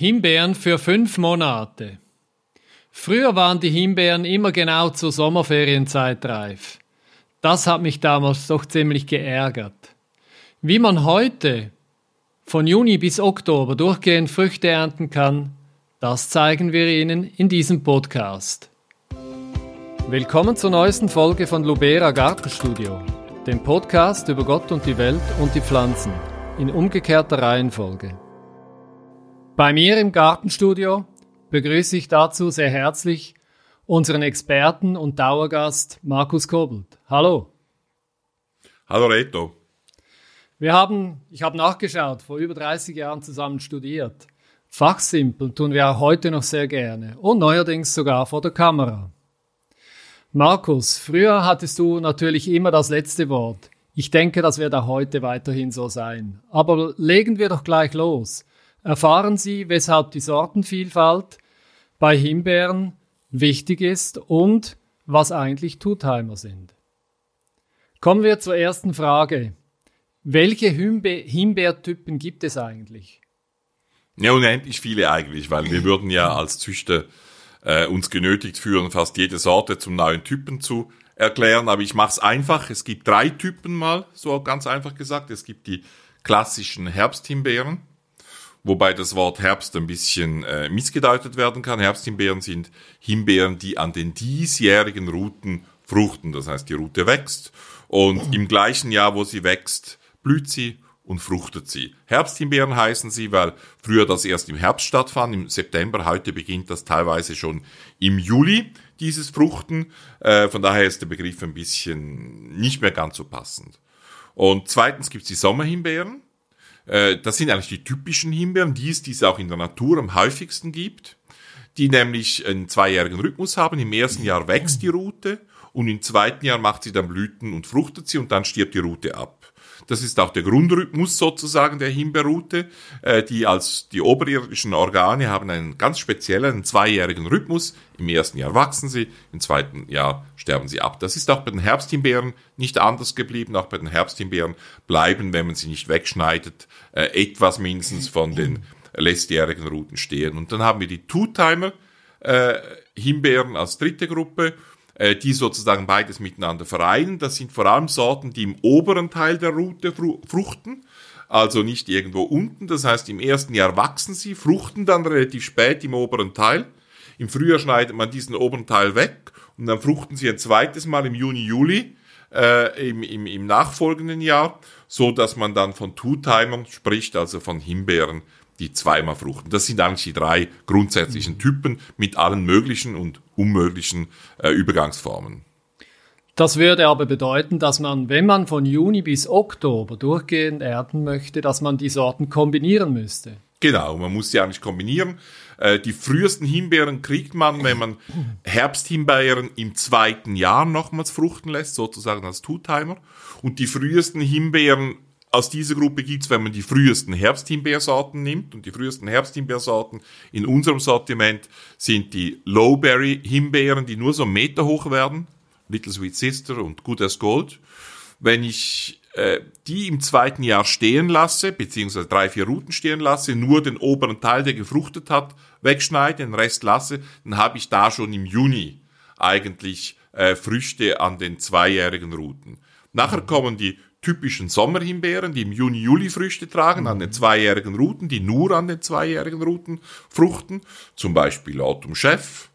Himbeeren für fünf Monate. Früher waren die Himbeeren immer genau zur Sommerferienzeit reif. Das hat mich damals doch ziemlich geärgert. Wie man heute von Juni bis Oktober durchgehend Früchte ernten kann, das zeigen wir Ihnen in diesem Podcast. Willkommen zur neuesten Folge von Lubera Gartenstudio, dem Podcast über Gott und die Welt und die Pflanzen, in umgekehrter Reihenfolge. Bei mir im Gartenstudio begrüße ich dazu sehr herzlich unseren Experten und Dauergast Markus Kobelt. Hallo. Hallo Reto. Wir haben, ich habe nachgeschaut, vor über 30 Jahren zusammen studiert. Fachsimpel tun wir auch heute noch sehr gerne und neuerdings sogar vor der Kamera. Markus, früher hattest du natürlich immer das letzte Wort. Ich denke, das wird auch heute weiterhin so sein. Aber legen wir doch gleich los erfahren Sie, weshalb die Sortenvielfalt bei Himbeeren wichtig ist und was eigentlich Tutheimer sind. Kommen wir zur ersten Frage. Welche Himbe Himbeertypen gibt es eigentlich? Ja, unendlich viele eigentlich, weil wir würden ja als Züchter äh, uns genötigt führen, fast jede Sorte zum neuen Typen zu erklären. Aber ich mache es einfach. Es gibt drei Typen mal, so ganz einfach gesagt. Es gibt die klassischen Herbsthimbeeren wobei das Wort Herbst ein bisschen äh, missgedeutet werden kann. Herbsthimbeeren sind Himbeeren, die an den diesjährigen Routen fruchten. Das heißt, die Rute wächst und im gleichen Jahr, wo sie wächst, blüht sie und fruchtet sie. Herbsthimbeeren heißen sie, weil früher das erst im Herbst stattfand, im September. Heute beginnt das teilweise schon im Juli, dieses Fruchten. Äh, von daher ist der Begriff ein bisschen nicht mehr ganz so passend. Und zweitens gibt es die Sommerhimbeeren. Äh, das sind eigentlich die typischen Himbeeren, die es, die es auch in der Natur am häufigsten gibt, die nämlich einen zweijährigen Rhythmus haben. Im ersten Jahr wächst die Rute und im zweiten Jahr macht sie dann Blüten und fruchtet sie und dann stirbt die Rute ab. Das ist auch der Grundrhythmus sozusagen der Himbeerrute. Äh, die als die oberirdischen Organe haben einen ganz speziellen zweijährigen Rhythmus. Im ersten Jahr wachsen sie, im zweiten Jahr sterben sie ab. Das ist auch bei den Herbsthimbeeren nicht anders geblieben. Auch bei den Herbsthimbeeren bleiben, wenn man sie nicht wegschneidet, äh, etwas mindestens von den letztjährigen Ruten stehen. Und dann haben wir die Two-Timer äh, Himbeeren als dritte Gruppe äh, die sozusagen beides miteinander vereinen. Das sind vor allem Sorten, die im oberen Teil der Rute fruchten, also nicht irgendwo unten. Das heißt, im ersten Jahr wachsen sie, fruchten dann relativ spät im oberen Teil. Im Frühjahr schneidet man diesen oberen Teil weg und dann fruchten sie ein zweites Mal im Juni, Juli. Äh, im, im, im nachfolgenden Jahr, so dass man dann von Two-Timern spricht, also von Himbeeren, die zweimal fruchten. Das sind eigentlich die drei grundsätzlichen mhm. Typen mit allen möglichen und unmöglichen äh, Übergangsformen. Das würde aber bedeuten, dass man, wenn man von Juni bis Oktober durchgehend ernten möchte, dass man die Sorten kombinieren müsste. Genau, man muss sie eigentlich kombinieren. Äh, die frühesten Himbeeren kriegt man, wenn man Herbsthimbeeren im zweiten Jahr nochmals fruchten lässt, sozusagen als Two-Timer. Und die frühesten Himbeeren aus dieser Gruppe gibt's, wenn man die frühesten Herbsthimbeersorten nimmt, und die frühesten Herbsthimbeersorten in unserem Sortiment sind die Lowberry-Himbeeren, die nur so einen Meter hoch werden, Little Sweet Sister und Good as Gold. Wenn ich äh, die im zweiten Jahr stehen lasse, beziehungsweise drei, vier Routen stehen lasse, nur den oberen Teil, der gefruchtet hat, wegschneide, den Rest lasse, dann habe ich da schon im Juni eigentlich äh, Früchte an den zweijährigen Routen. Nachher kommen die typischen Sommerhimbeeren, die im Juni, Juli Früchte tragen, an den zweijährigen Routen, die nur an den zweijährigen Routen fruchten, zum Beispiel Autumn Chef,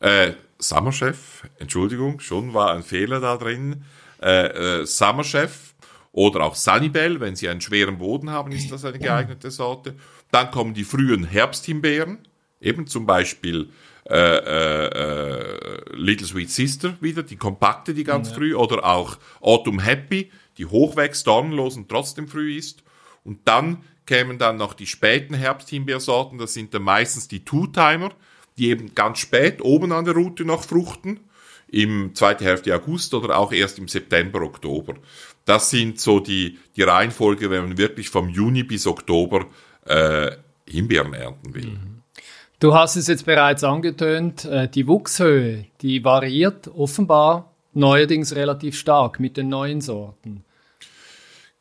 äh, Summer Chef, Entschuldigung, schon war ein Fehler da drin, äh, äh, Summer Chef oder auch Sunnybell, wenn sie einen schweren Boden haben, ist das eine geeignete Sorte. Dann kommen die frühen Herbsthimbeeren, eben zum Beispiel äh, äh, äh, Little Sweet Sister wieder, die kompakte, die ganz ja. früh, oder auch Autumn Happy, die hochwächst, dornenlos und trotzdem früh ist. Und dann kämen dann noch die späten Herbsthimbeersorten, das sind dann meistens die Two-Timer, die eben ganz spät oben an der Route noch fruchten, im zweiten Hälfte August oder auch erst im September, Oktober. Das sind so die, die Reihenfolge, wenn man wirklich vom Juni bis Oktober äh, Himbeeren ernten will. Mhm. Du hast es jetzt bereits angetönt, äh, die Wuchshöhe, die variiert offenbar neuerdings relativ stark mit den neuen Sorten.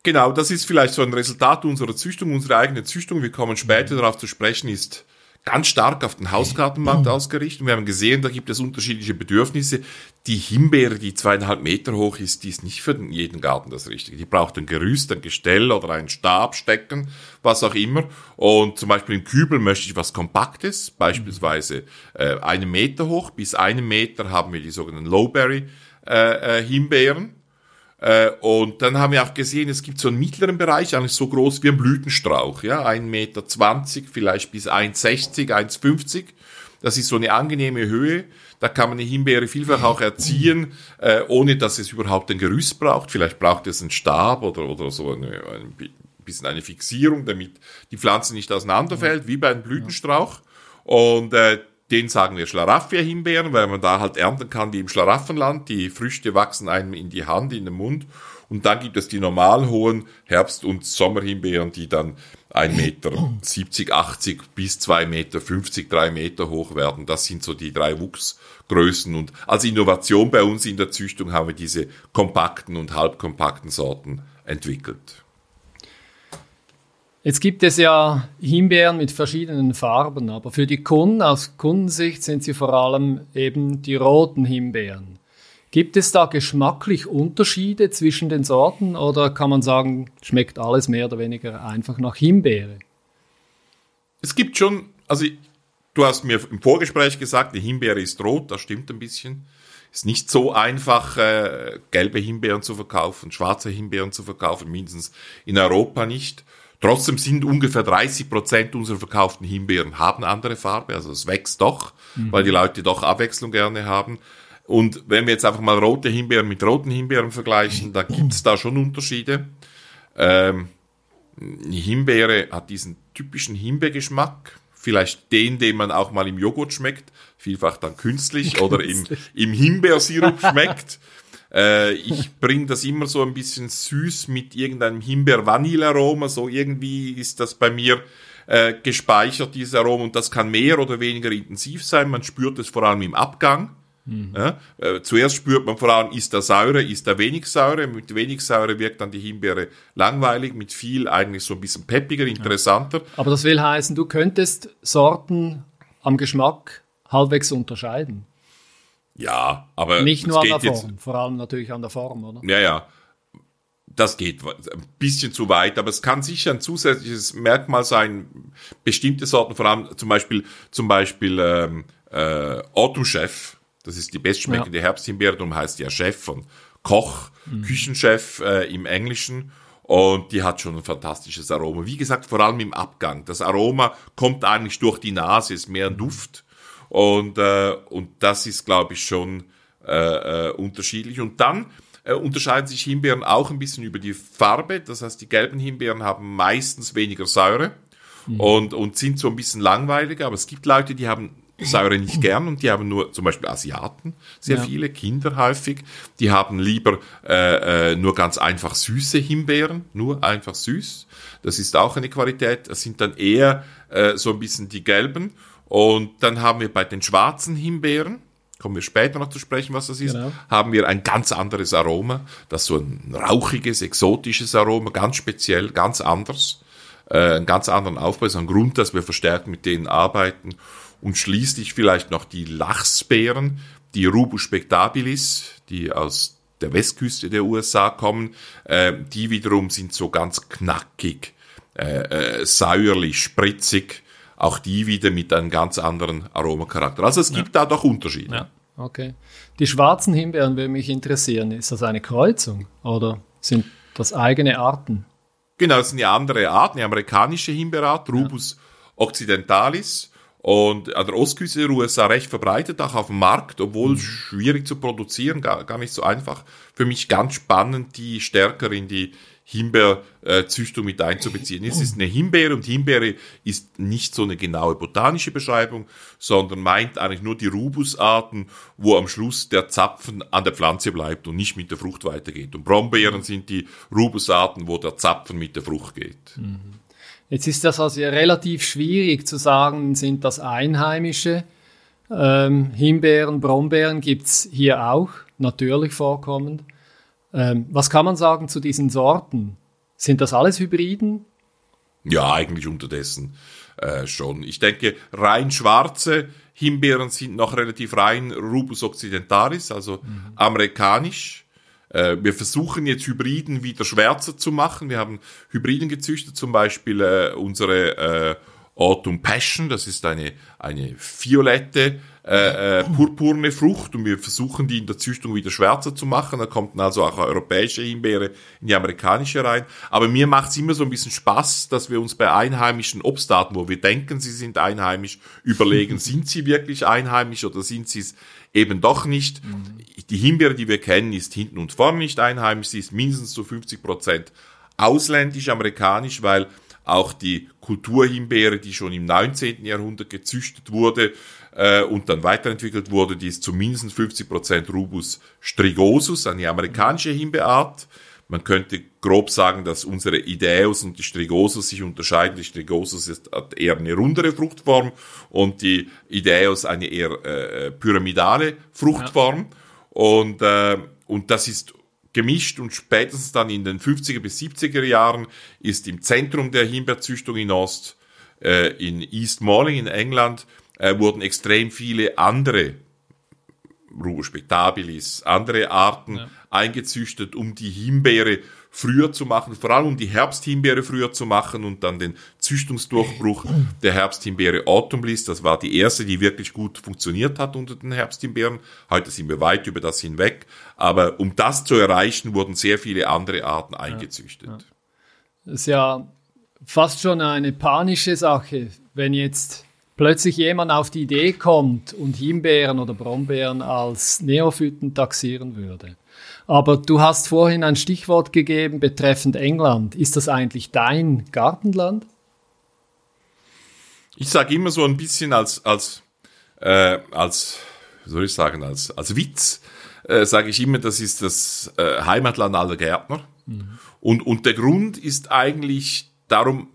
Genau, das ist vielleicht so ein Resultat unserer Züchtung, unsere eigene Züchtung. Wir kommen später darauf zu sprechen, ist ganz stark auf den Hausgartenmarkt ausgerichtet. Und wir haben gesehen, da gibt es unterschiedliche Bedürfnisse. Die Himbeere, die zweieinhalb Meter hoch ist, die ist nicht für jeden Garten das Richtige. Die braucht ein Gerüst, ein Gestell oder einen Stab stecken, was auch immer. Und zum Beispiel im Kübel möchte ich was Kompaktes, beispielsweise äh, einen Meter hoch. Bis einen Meter haben wir die sogenannten Lowberry äh, äh, Himbeeren. Äh, und dann haben wir auch gesehen, es gibt so einen mittleren Bereich, eigentlich so groß wie ein Blütenstrauch, ja, 1,20 Meter, vielleicht bis 1,60, 1,50. Das ist so eine angenehme Höhe. Da kann man eine Himbeere vielfach auch erziehen, äh, ohne dass es überhaupt ein Gerüst braucht. Vielleicht braucht es einen Stab oder, oder so eine, ein bisschen eine Fixierung, damit die Pflanze nicht auseinanderfällt, wie bei einem Blütenstrauch. Und äh, den sagen wir Schlaraffia-Himbeeren, weil man da halt ernten kann wie im Schlaraffenland. Die Früchte wachsen einem in die Hand, in den Mund. Und dann gibt es die normal hohen Herbst- und Sommerhimbeeren, die dann 1,70 Meter 70, 80 bis 2,50 Meter 50, 3 Meter hoch werden. Das sind so die drei Wuchsgrößen. Und als Innovation bei uns in der Züchtung haben wir diese kompakten und halbkompakten Sorten entwickelt. Jetzt gibt es ja Himbeeren mit verschiedenen Farben, aber für die Kunden aus Kundensicht sind sie vor allem eben die roten Himbeeren. Gibt es da geschmacklich Unterschiede zwischen den Sorten oder kann man sagen, schmeckt alles mehr oder weniger einfach nach Himbeere? Es gibt schon, also du hast mir im Vorgespräch gesagt, die Himbeere ist rot, das stimmt ein bisschen. Ist nicht so einfach, äh, gelbe Himbeeren zu verkaufen, schwarze Himbeeren zu verkaufen, mindestens in Europa nicht. Trotzdem sind ungefähr 30 Prozent unserer verkauften Himbeeren haben andere Farbe, also es wächst doch, mhm. weil die Leute doch Abwechslung gerne haben. Und wenn wir jetzt einfach mal rote Himbeeren mit roten Himbeeren vergleichen, da gibt's da schon Unterschiede. Ähm, Himbeere hat diesen typischen Himbeergeschmack, vielleicht den, den man auch mal im Joghurt schmeckt, vielfach dann künstlich, künstlich. oder im, im Himbeersirup schmeckt. Äh, ich bringe das immer so ein bisschen süß mit irgendeinem Himbeer-Vanille-Aroma. So irgendwie ist das bei mir äh, gespeichert, dieses Aroma. Und das kann mehr oder weniger intensiv sein. Man spürt es vor allem im Abgang. Mhm. Ja, äh, zuerst spürt man vor allem, ist da Säure, ist da wenig Säure. Mit wenig Säure wirkt dann die Himbeere langweilig, mit viel eigentlich so ein bisschen peppiger, interessanter. Ja. Aber das will heißen, du könntest Sorten am Geschmack halbwegs unterscheiden. Ja, aber nicht nur an der Form, jetzt, vor allem natürlich an der Form, oder? Ja, ja. Das geht ein bisschen zu weit, aber es kann sicher ein zusätzliches Merkmal sein. Bestimmte Sorten, vor allem zum Beispiel, zum Beispiel ähm, äh, Autumn Chef, das ist die bestschmeckende ja. Herbsthimbeere, darum heißt ja Chef von Koch, mhm. Küchenchef äh, im Englischen. Und die hat schon ein fantastisches Aroma. Wie gesagt, vor allem im Abgang. Das Aroma kommt eigentlich durch die Nase, ist mehr ein Duft. Und, äh, und das ist, glaube ich, schon äh, äh, unterschiedlich. Und dann äh, unterscheiden sich Himbeeren auch ein bisschen über die Farbe. Das heißt, die gelben Himbeeren haben meistens weniger Säure mhm. und, und sind so ein bisschen langweiliger. Aber es gibt Leute, die haben Säure nicht gern und die haben nur zum Beispiel Asiaten, sehr ja. viele, Kinder häufig, die haben lieber äh, äh, nur ganz einfach süße Himbeeren, nur einfach süß. Das ist auch eine Qualität. Das sind dann eher äh, so ein bisschen die gelben. Und dann haben wir bei den schwarzen Himbeeren, kommen wir später noch zu sprechen, was das ist, genau. haben wir ein ganz anderes Aroma. Das ist so ein rauchiges, exotisches Aroma, ganz speziell, ganz anders. Äh, einen ganz anderen Aufbau, ist ein Grund, dass wir verstärkt mit denen arbeiten. Und schließlich vielleicht noch die Lachsbeeren, die Rubus spectabilis, die aus der Westküste der USA kommen. Äh, die wiederum sind so ganz knackig, äh, äh, säuerlich, spritzig auch die wieder mit einem ganz anderen Aromacharakter. Also es gibt ja. da doch Unterschiede. Ja, okay. Die schwarzen Himbeeren würde mich interessieren. Ist das eine Kreuzung oder sind das eigene Arten? Genau, das sind ja andere Arten. Die amerikanische Himbeerart, Rubus ja. occidentalis. Und an der Ostküste der USA recht verbreitet, auch auf dem Markt, obwohl mhm. schwierig zu produzieren, gar, gar nicht so einfach. Für mich ganz spannend, die stärker in die Himbeerzüchtung mit einzubeziehen. Es ist eine Himbeere und Himbeere ist nicht so eine genaue botanische Beschreibung, sondern meint eigentlich nur die Rubusarten, wo am Schluss der Zapfen an der Pflanze bleibt und nicht mit der Frucht weitergeht. Und Brombeeren sind die Rubusarten, wo der Zapfen mit der Frucht geht. Mhm. Jetzt ist das also relativ schwierig zu sagen, sind das einheimische ähm, Himbeeren, Brombeeren gibt es hier auch, natürlich vorkommend. Ähm, was kann man sagen zu diesen Sorten? Sind das alles Hybriden? Ja, eigentlich unterdessen. äh, schon. Ich denke, rein schwarze Himbeeren sind noch relativ rein Rubus occidentalis, also mhm. amerikanisch. Äh, wir versuchen jetzt Hybriden wieder schwärzer zu machen. Wir haben Hybriden gezüchtet, zum Beispiel äh, unsere äh, Autumn Passion, das ist eine, eine violette äh, äh, purpurne Frucht und wir versuchen die in der Züchtung wieder schwärzer zu machen. Da kommt dann also auch eine europäische Himbeere in die amerikanische rein. Aber mir macht es immer so ein bisschen Spaß, dass wir uns bei einheimischen Obstarten, wo wir denken, sie sind einheimisch, überlegen, sind sie wirklich einheimisch oder sind sie es eben doch nicht. Mhm. Die Himbeere, die wir kennen, ist hinten und vorne nicht einheimisch. Sie ist mindestens zu 50 Prozent ausländisch, amerikanisch, weil auch die Kulturhimbeere, die schon im 19. Jahrhundert gezüchtet wurde, äh, und dann weiterentwickelt wurde, die ist zumindest 50% Rubus strigosus, eine amerikanische Himbeerart. Man könnte grob sagen, dass unsere Ideus und die Strigosus sich unterscheiden. Die Strigosus ist, hat eher eine rundere Fruchtform und die Ideus eine eher äh, pyramidale Fruchtform. Ja. Und, äh, und das ist gemischt und spätestens dann in den 50er bis 70er Jahren ist im Zentrum der Himbeerzüchtung in Ost, äh, in East Malling in England, äh, wurden extrem viele andere Rubus spectabilis, andere Arten ja. eingezüchtet, um die Himbeere früher zu machen, vor allem um die Herbsthimbeere früher zu machen und dann den Züchtungsdurchbruch der Herbsthimbeere Autumn Bliss. Das war die erste, die wirklich gut funktioniert hat unter den Herbsthimbeeren. Heute sind wir weit über das hinweg. Aber um das zu erreichen, wurden sehr viele andere Arten eingezüchtet. Ja, ja. Das ist ja fast schon eine panische Sache, wenn jetzt plötzlich jemand auf die Idee kommt und Himbeeren oder Brombeeren als Neophyten taxieren würde. Aber du hast vorhin ein Stichwort gegeben betreffend England. Ist das eigentlich dein Gartenland? Ich sage immer so ein bisschen als, als, äh, als, wie soll ich sagen, als, als Witz, äh, sage ich immer, das ist das äh, Heimatland aller Gärtner. Mhm. Und, und der Grund ist eigentlich darum,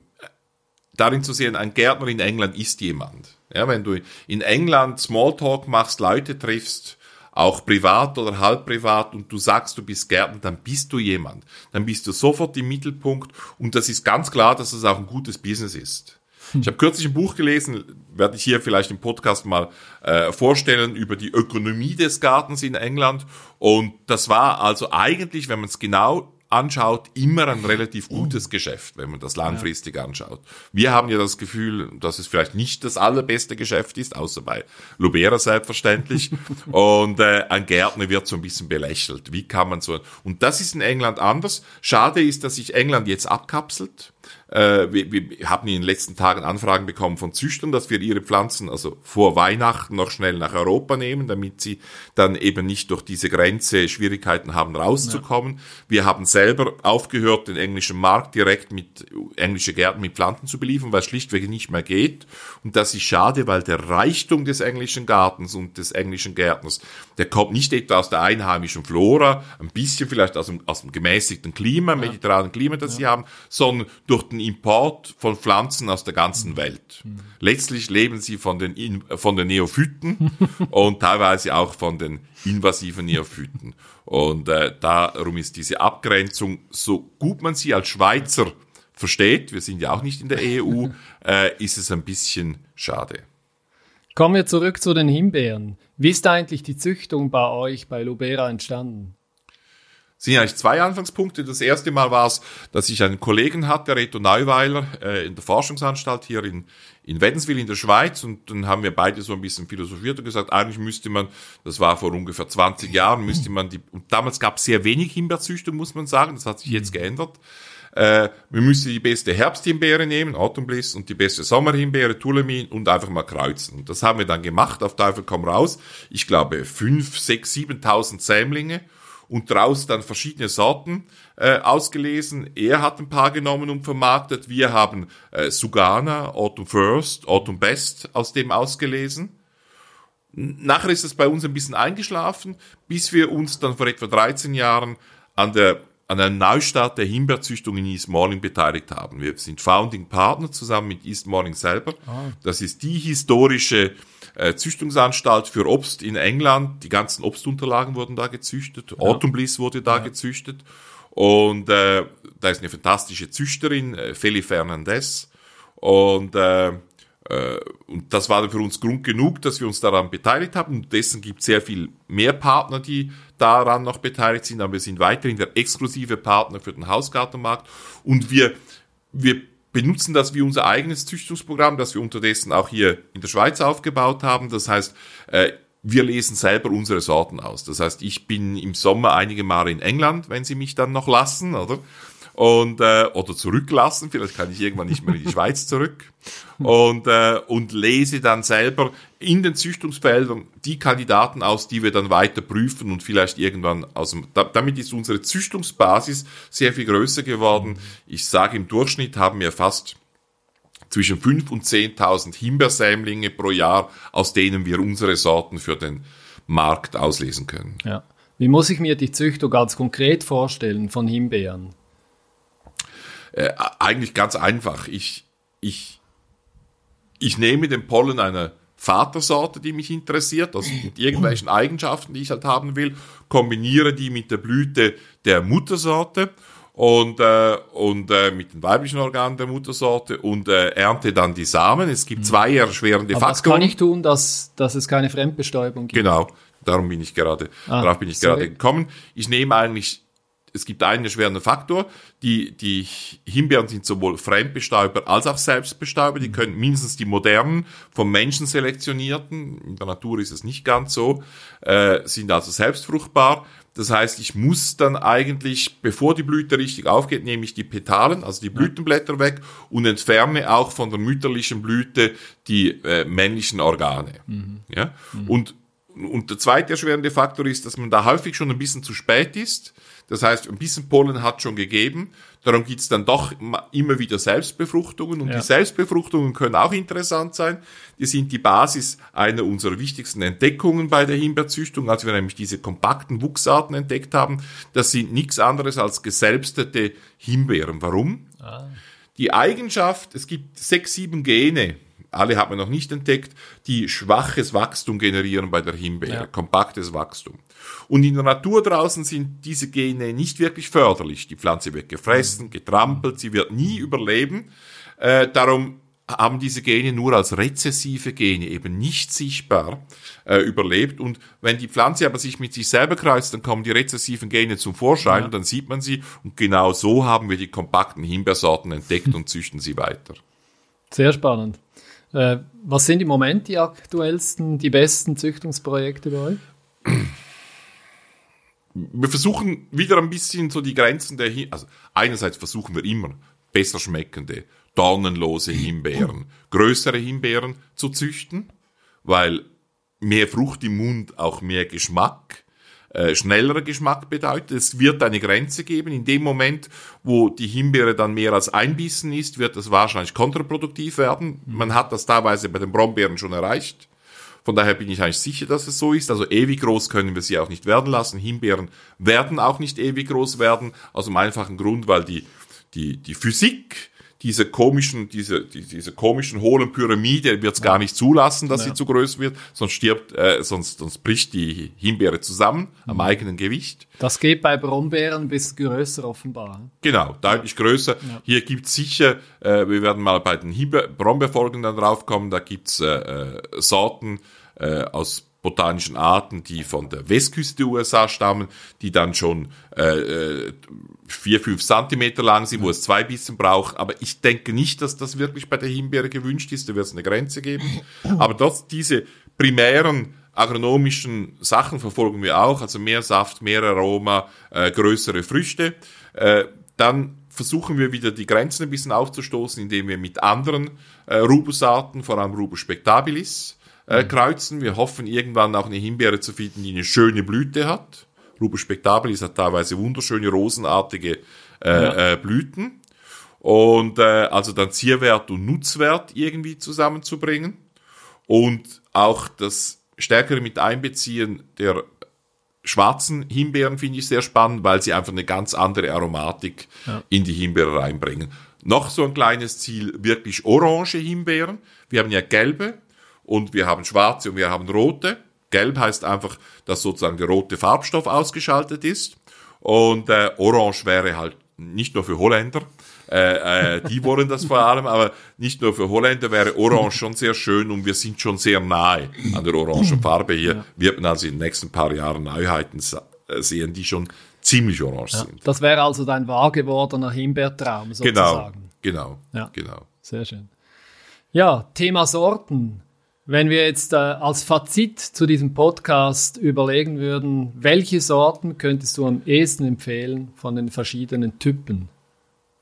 darin zu sehen, ein Gärtner in England ist jemand. Ja, wenn du in England Smalltalk machst, Leute triffst, auch privat oder halb privat und du sagst, du bist Gärtner, dann bist du jemand. Dann bist du sofort im Mittelpunkt und das ist ganz klar, dass das auch ein gutes Business ist. Ich habe kürzlich ein Buch gelesen, werde ich hier vielleicht im Podcast mal äh, vorstellen, über die Ökonomie des Gartens in England. Und das war also eigentlich, wenn man es genau anschaut, immer ein relativ gutes Geschäft, wenn man das langfristig ja. anschaut. Wir haben ja das Gefühl, dass es vielleicht nicht das allerbeste Geschäft ist, außer bei Lubera selbstverständlich. und äh, ein Gärtner wird so ein bisschen belächelt. Wie kann man so? Und das ist in England anders. Schade ist, dass sich England jetzt abkapselt äh, wir, wir haben in den letzten Tagen Anfragen bekommen von Züchtern, dass wir ihre Pflanzen also vor Weihnachten noch schnell nach Europa nehmen, damit sie dann eben nicht durch diese Grenze Schwierigkeiten haben, rauszukommen. Ja. Wir haben selber aufgehört, den englischen Markt direkt mit englische Gärten mit Pflanzen zu beliefern, weil es schlichtweg nicht mehr geht. Und das ist schade, weil der Reichtum des englischen Gartens und des englischen Gärtners, der kommt nicht etwa aus der einheimischen Flora, ein bisschen vielleicht aus dem, aus dem gemäßigten Klima, mediterranen Klima, das ja. sie haben, sondern durch den Import von Pflanzen aus der ganzen Welt. Letztlich leben sie von den, von den Neophyten und teilweise auch von den invasiven Neophyten. Und äh, darum ist diese Abgrenzung, so gut man sie als Schweizer versteht, wir sind ja auch nicht in der EU, äh, ist es ein bisschen schade. Kommen wir zurück zu den Himbeeren. Wie ist eigentlich die Züchtung bei euch bei Lubera entstanden? Sind eigentlich zwei Anfangspunkte. Das erste Mal war es, dass ich einen Kollegen hatte, Reto Neuweiler, äh, in der Forschungsanstalt hier in, in Wädenswil in der Schweiz. Und dann haben wir beide so ein bisschen philosophiert und gesagt, eigentlich müsste man, das war vor ungefähr 20 Jahren, müsste man die, und damals gab es sehr wenig Himbeerzüchtung, muss man sagen, das hat sich jetzt geändert. Äh, wir müssten die beste Herbsthimbeere nehmen, Autumn Bliss, und die beste Sommerhimbeere, Tulemin, und einfach mal kreuzen. Und das haben wir dann gemacht, auf Teufel komm raus. Ich glaube, fünf, sechs, siebentausend Sämlinge und daraus dann verschiedene Sorten äh, ausgelesen. Er hat ein paar genommen und vermarktet. Wir haben äh, Sugana, Autumn First, Autumn Best aus dem ausgelesen. Nachher ist es bei uns ein bisschen eingeschlafen, bis wir uns dann vor etwa 13 Jahren an der an einem Neustart der Himbeerzüchtung in East Morning beteiligt haben. Wir sind Founding Partner zusammen mit East Morning selber. Ah. Das ist die historische äh, Züchtungsanstalt für Obst in England. Die ganzen Obstunterlagen wurden da gezüchtet. Ja. Autumn Bliss wurde da ja. gezüchtet. Und äh, da ist eine fantastische Züchterin, äh, Feli Fernandez. Und äh, und das war für uns Grund genug, dass wir uns daran beteiligt haben. Und dessen gibt es sehr viel mehr Partner, die daran noch beteiligt sind. Aber wir sind weiterhin der exklusive Partner für den Hausgartenmarkt. Und wir, wir benutzen das wie unser eigenes Züchtungsprogramm, das wir unterdessen auch hier in der Schweiz aufgebaut haben. Das heißt, äh, wir lesen selber unsere Sorten aus. Das heißt, ich bin im Sommer einige Male in England, wenn sie mich dann noch lassen, oder? Und äh, oder zurücklassen. Vielleicht kann ich irgendwann nicht mehr in die Schweiz zurück und äh, und lese dann selber in den Züchtungsfeldern die Kandidaten aus, die wir dann weiter prüfen und vielleicht irgendwann aus dem. Da, damit ist unsere Züchtungsbasis sehr viel größer geworden. Ich sage im Durchschnitt haben wir fast zwischen 5 und 10.000 Himbeersämlinge pro Jahr, aus denen wir unsere Sorten für den Markt auslesen können. Ja. Wie muss ich mir die Züchtung ganz konkret vorstellen von Himbeeren? Äh, eigentlich ganz einfach. Ich, ich, ich nehme den Pollen einer Vatersorte, die mich interessiert, also mit irgendwelchen Eigenschaften, die ich halt haben will, kombiniere die mit der Blüte der Muttersorte und, äh, und äh, mit den weiblichen Organen der Muttersorte und äh, ernte dann die Samen. Es gibt zwei erschwerende Aber Faktoren. Was kann ich tun, dass, dass es keine Fremdbestäubung gibt? Genau, darum bin ich gerade, ah, darauf bin ich sorry. gerade gekommen. Ich nehme eigentlich es gibt einen erschwerenden Faktor. Die, die Himbeeren sind sowohl Fremdbestäuber als auch Selbstbestäuber. Die können mindestens die modernen, vom Menschen selektionierten, in der Natur ist es nicht ganz so, äh, sind also selbstfruchtbar. Das heißt, ich muss dann eigentlich, bevor die Blüte richtig aufgeht, nehme ich die Petalen, also die Blütenblätter weg und entferne auch von der mütterlichen Blüte die äh, männlichen Organe. Mhm. Ja? Mhm. Und, und der zweite erschwerende Faktor ist, dass man da häufig schon ein bisschen zu spät ist. Das heißt, ein bisschen Pollen hat schon gegeben. Darum gibt's dann doch immer wieder Selbstbefruchtungen. Und ja. die Selbstbefruchtungen können auch interessant sein. Die sind die Basis einer unserer wichtigsten Entdeckungen bei der Himbeerzüchtung, als wir nämlich diese kompakten Wuchsarten entdeckt haben. Das sind nichts anderes als geselbstete Himbeeren. Warum? Ah. Die Eigenschaft, es gibt sechs, sieben Gene, alle hat man noch nicht entdeckt, die schwaches Wachstum generieren bei der Himbeere, ja. kompaktes Wachstum. Und in der Natur draußen sind diese Gene nicht wirklich förderlich. Die Pflanze wird gefressen, mhm. getrampelt, sie wird nie überleben. Äh, darum haben diese Gene nur als rezessive Gene eben nicht sichtbar äh, überlebt. Und wenn die Pflanze aber sich mit sich selber kreuzt, dann kommen die rezessiven Gene zum Vorschein ja. und dann sieht man sie. Und genau so haben wir die kompakten Himbeersorten entdeckt und züchten sie weiter. Sehr spannend. Äh, was sind im Moment die aktuellsten, die besten Züchtungsprojekte bei euch? Wir versuchen wieder ein bisschen so die Grenzen der, Him also einerseits versuchen wir immer besser schmeckende, dornenlose Himbeeren, größere Himbeeren zu züchten, weil mehr Frucht im Mund auch mehr Geschmack äh, schnellerer Geschmack bedeutet. Es wird eine Grenze geben. In dem Moment, wo die Himbeere dann mehr als ein Bissen ist, wird das wahrscheinlich kontraproduktiv werden. Man hat das teilweise bei den Brombeeren schon erreicht. Von daher bin ich eigentlich sicher, dass es so ist. Also ewig groß können wir sie auch nicht werden lassen. Himbeeren werden auch nicht ewig groß werden, aus dem einfachen Grund, weil die, die, die Physik diese komischen, diese, die, diese komischen hohlen Pyramide wird es gar nicht zulassen, dass ja. sie zu groß wird, sonst stirbt, äh, sonst, sonst bricht die Himbeere zusammen mhm. am eigenen Gewicht. Das geht bei Brombeeren ein bisschen größer offenbar. Genau, deutlich größer. Ja. Hier gibt's sicher, äh, wir werden mal bei den Brombeerfolgen dann draufkommen, da gibt's äh, äh, Sorten äh, aus botanischen Arten, die von der Westküste der USA stammen, die dann schon äh, äh, vier, fünf Zentimeter lang sind, wo es zwei Bissen braucht. Aber ich denke nicht, dass das wirklich bei der Himbeere gewünscht ist. Da wird es eine Grenze geben. Aber das, diese primären agronomischen Sachen verfolgen wir auch. Also mehr Saft, mehr Aroma, äh, größere Früchte. Äh, dann versuchen wir wieder die Grenzen ein bisschen aufzustoßen, indem wir mit anderen äh, Rubusarten, vor allem Rubus spectabilis, äh, kreuzen. Wir hoffen irgendwann auch eine Himbeere zu finden, die eine schöne Blüte hat. Rubus spectabilis hat teilweise wunderschöne rosenartige äh, ja. äh, Blüten. Und äh, also dann Zierwert und Nutzwert irgendwie zusammenzubringen. Und auch das stärkere mit einbeziehen der schwarzen Himbeeren finde ich sehr spannend, weil sie einfach eine ganz andere Aromatik ja. in die Himbeere reinbringen. Noch so ein kleines Ziel, wirklich orange Himbeeren. Wir haben ja gelbe, und wir haben schwarze und wir haben rote. Gelb heißt einfach, dass sozusagen der rote Farbstoff ausgeschaltet ist. Und äh, Orange wäre halt nicht nur für Holländer Äh, äh, die wollen das vor allem, aber nicht nur für Holländer wäre Orange schon sehr schön und wir sind schon sehr nahe an der orangen Farbe hier. Ja. Wird man also in den nächsten paar Jahren Neuheiten äh, sehen, die schon ziemlich orange ja, sind. Das wäre also dein wahr gewordener Himbeertraum sozusagen. Genau, genau, ja. genau. Sehr schön. Ja, Thema Sorten. Wenn wir jetzt äh, als Fazit zu diesem Podcast überlegen würden, welche Sorten könntest du am ehesten empfehlen von den verschiedenen Typen?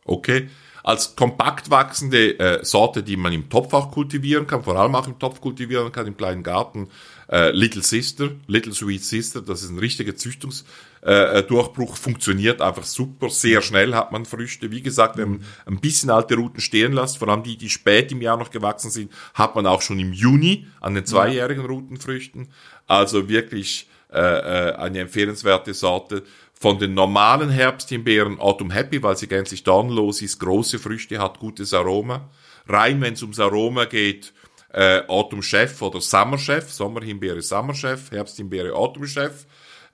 Okay, als kompakt wachsende äh, Sorte, die man im Topf auch kultivieren kann, vor allem auch im Topf kultivieren kann, im kleinen Garten, äh, Little Sister, Little Sweet Sister, das ist ein richtiger Züchtungs- äh, Durchbruch funktioniert einfach super. Sehr schnell hat man Früchte. Wie gesagt, wenn man ein bisschen alte Routen stehen lässt, vor allem die, die spät im Jahr noch gewachsen sind, hat man auch schon im Juni an den zweijährigen Routenfrüchten. Also wirklich äh, äh, eine empfehlenswerte Sorte. Von den normalen Herbsthimbeeren Autumn Happy, weil sie gänzlich dornlos ist, große Früchte, hat gutes Aroma. Rein, wenn es ums Aroma geht, äh, Autumn Chef oder Summer Chef, Sommerhimbeere Summer Chef, Herbsthimbeere Autumn Chef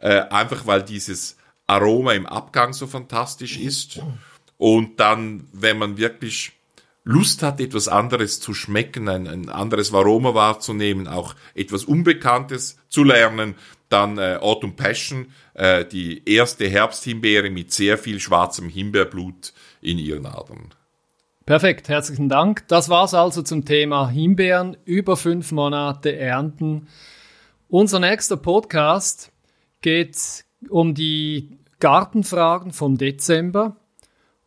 äh, einfach weil dieses Aroma im Abgang so fantastisch ist. Und dann, wenn man wirklich Lust hat, etwas anderes zu schmecken, ein, ein anderes Aroma wahrzunehmen, auch etwas Unbekanntes zu lernen, dann äh, Autumn Passion, äh, die erste Herbsthimbeere mit sehr viel schwarzem Himbeerblut in ihren Adern. Perfekt, herzlichen Dank. Das war's also zum Thema Himbeeren, über fünf Monate ernten. Unser nächster Podcast geht um die Gartenfragen vom Dezember.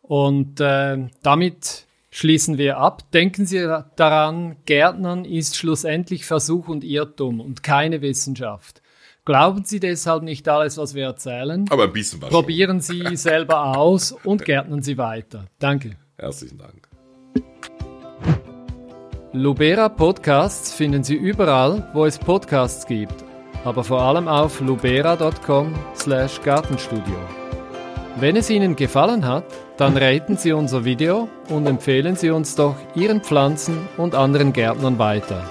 Und äh, damit schließen wir ab. Denken Sie daran, Gärtnern ist schlussendlich Versuch und Irrtum und keine Wissenschaft. Glauben Sie deshalb nicht alles, was wir erzählen. Aber ein bisschen was. Probieren Sie selber aus und gärtnern Sie weiter. Danke. Herzlichen Dank. Lubera Podcasts finden Sie überall, wo es Podcasts gibt aber vor allem auf lubera.com/gartenstudio. Wenn es Ihnen gefallen hat, dann raten Sie unser Video und empfehlen Sie uns doch Ihren Pflanzen und anderen Gärtnern weiter.